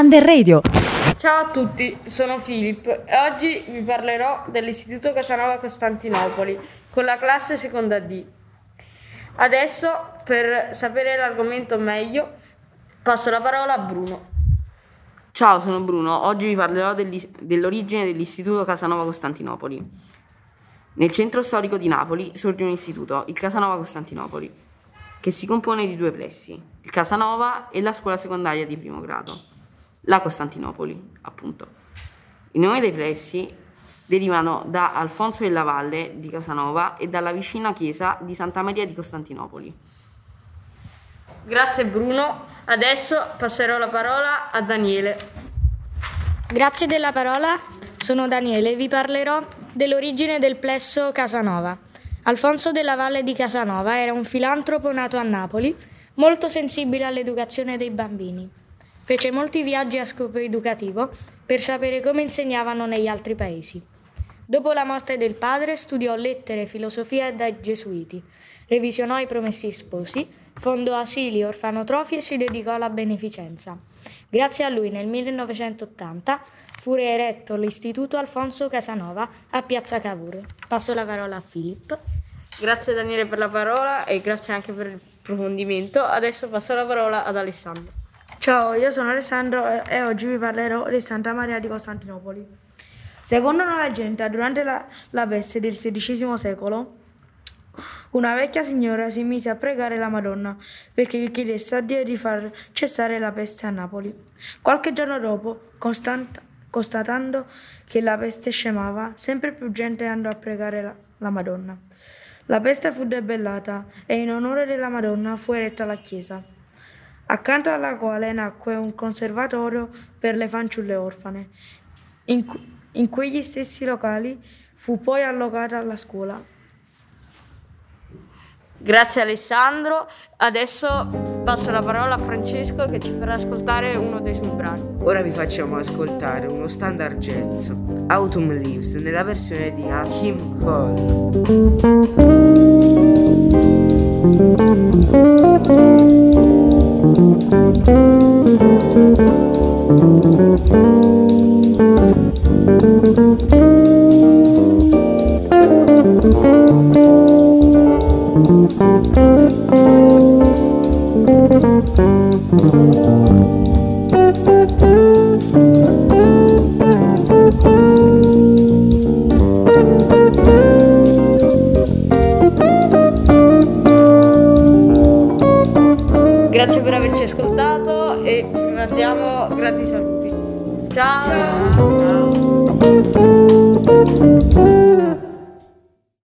Under Radio. Ciao a tutti, sono Filippo e oggi vi parlerò dell'Istituto Casanova Costantinopoli con la classe seconda D. Adesso, per sapere l'argomento meglio, passo la parola a Bruno. Ciao, sono Bruno. Oggi vi parlerò dell'origine dell'Istituto Casanova Costantinopoli. Nel centro storico di Napoli sorge un istituto, il Casanova Costantinopoli, che si compone di due plessi, il Casanova e la scuola secondaria di primo grado, la Costantinopoli, appunto. I nomi dei plessi derivano da Alfonso della Valle di Casanova e dalla vicina chiesa di Santa Maria di Costantinopoli. Grazie Bruno. Adesso passerò la parola a Daniele. Grazie della parola, sono Daniele e vi parlerò dell'origine del plesso Casanova. Alfonso della Valle di Casanova era un filantropo nato a Napoli, molto sensibile all'educazione dei bambini. Fece molti viaggi a scopo educativo per sapere come insegnavano negli altri paesi. Dopo la morte del padre studiò lettere e filosofia dai gesuiti, revisionò i promessi sposi, fondò asili, orfanotrofi e si dedicò alla beneficenza. Grazie a lui nel 1980 fu eretto l'istituto Alfonso Casanova a Piazza Cavour. Passo la parola a Filippo. Grazie Daniele per la parola e grazie anche per il approfondimento. Adesso passo la parola ad Alessandro. Ciao, io sono Alessandro e oggi vi parlerò di Santa Maria di Costantinopoli. Secondo una leggenda, durante la, la peste del XVI secolo, una vecchia signora si mise a pregare la Madonna perché chiedesse a Dio di far cessare la peste a Napoli. Qualche giorno dopo, constant- constatando che la peste scemava, sempre più gente andò a pregare la, la Madonna. La peste fu debellata e in onore della Madonna fu eretta la chiesa, accanto alla quale nacque un conservatorio per le fanciulle orfane. In, in quegli stessi locali fu poi allocata la scuola. Grazie Alessandro, adesso passo la parola a Francesco che ci farà ascoltare uno dei suoi brani. Ora vi facciamo ascoltare uno standard jazz, Autumn Leaves, nella versione di Hakim Cole. Grazie per averci ascoltato mandiamo grati saluti. Ciao. Ciao.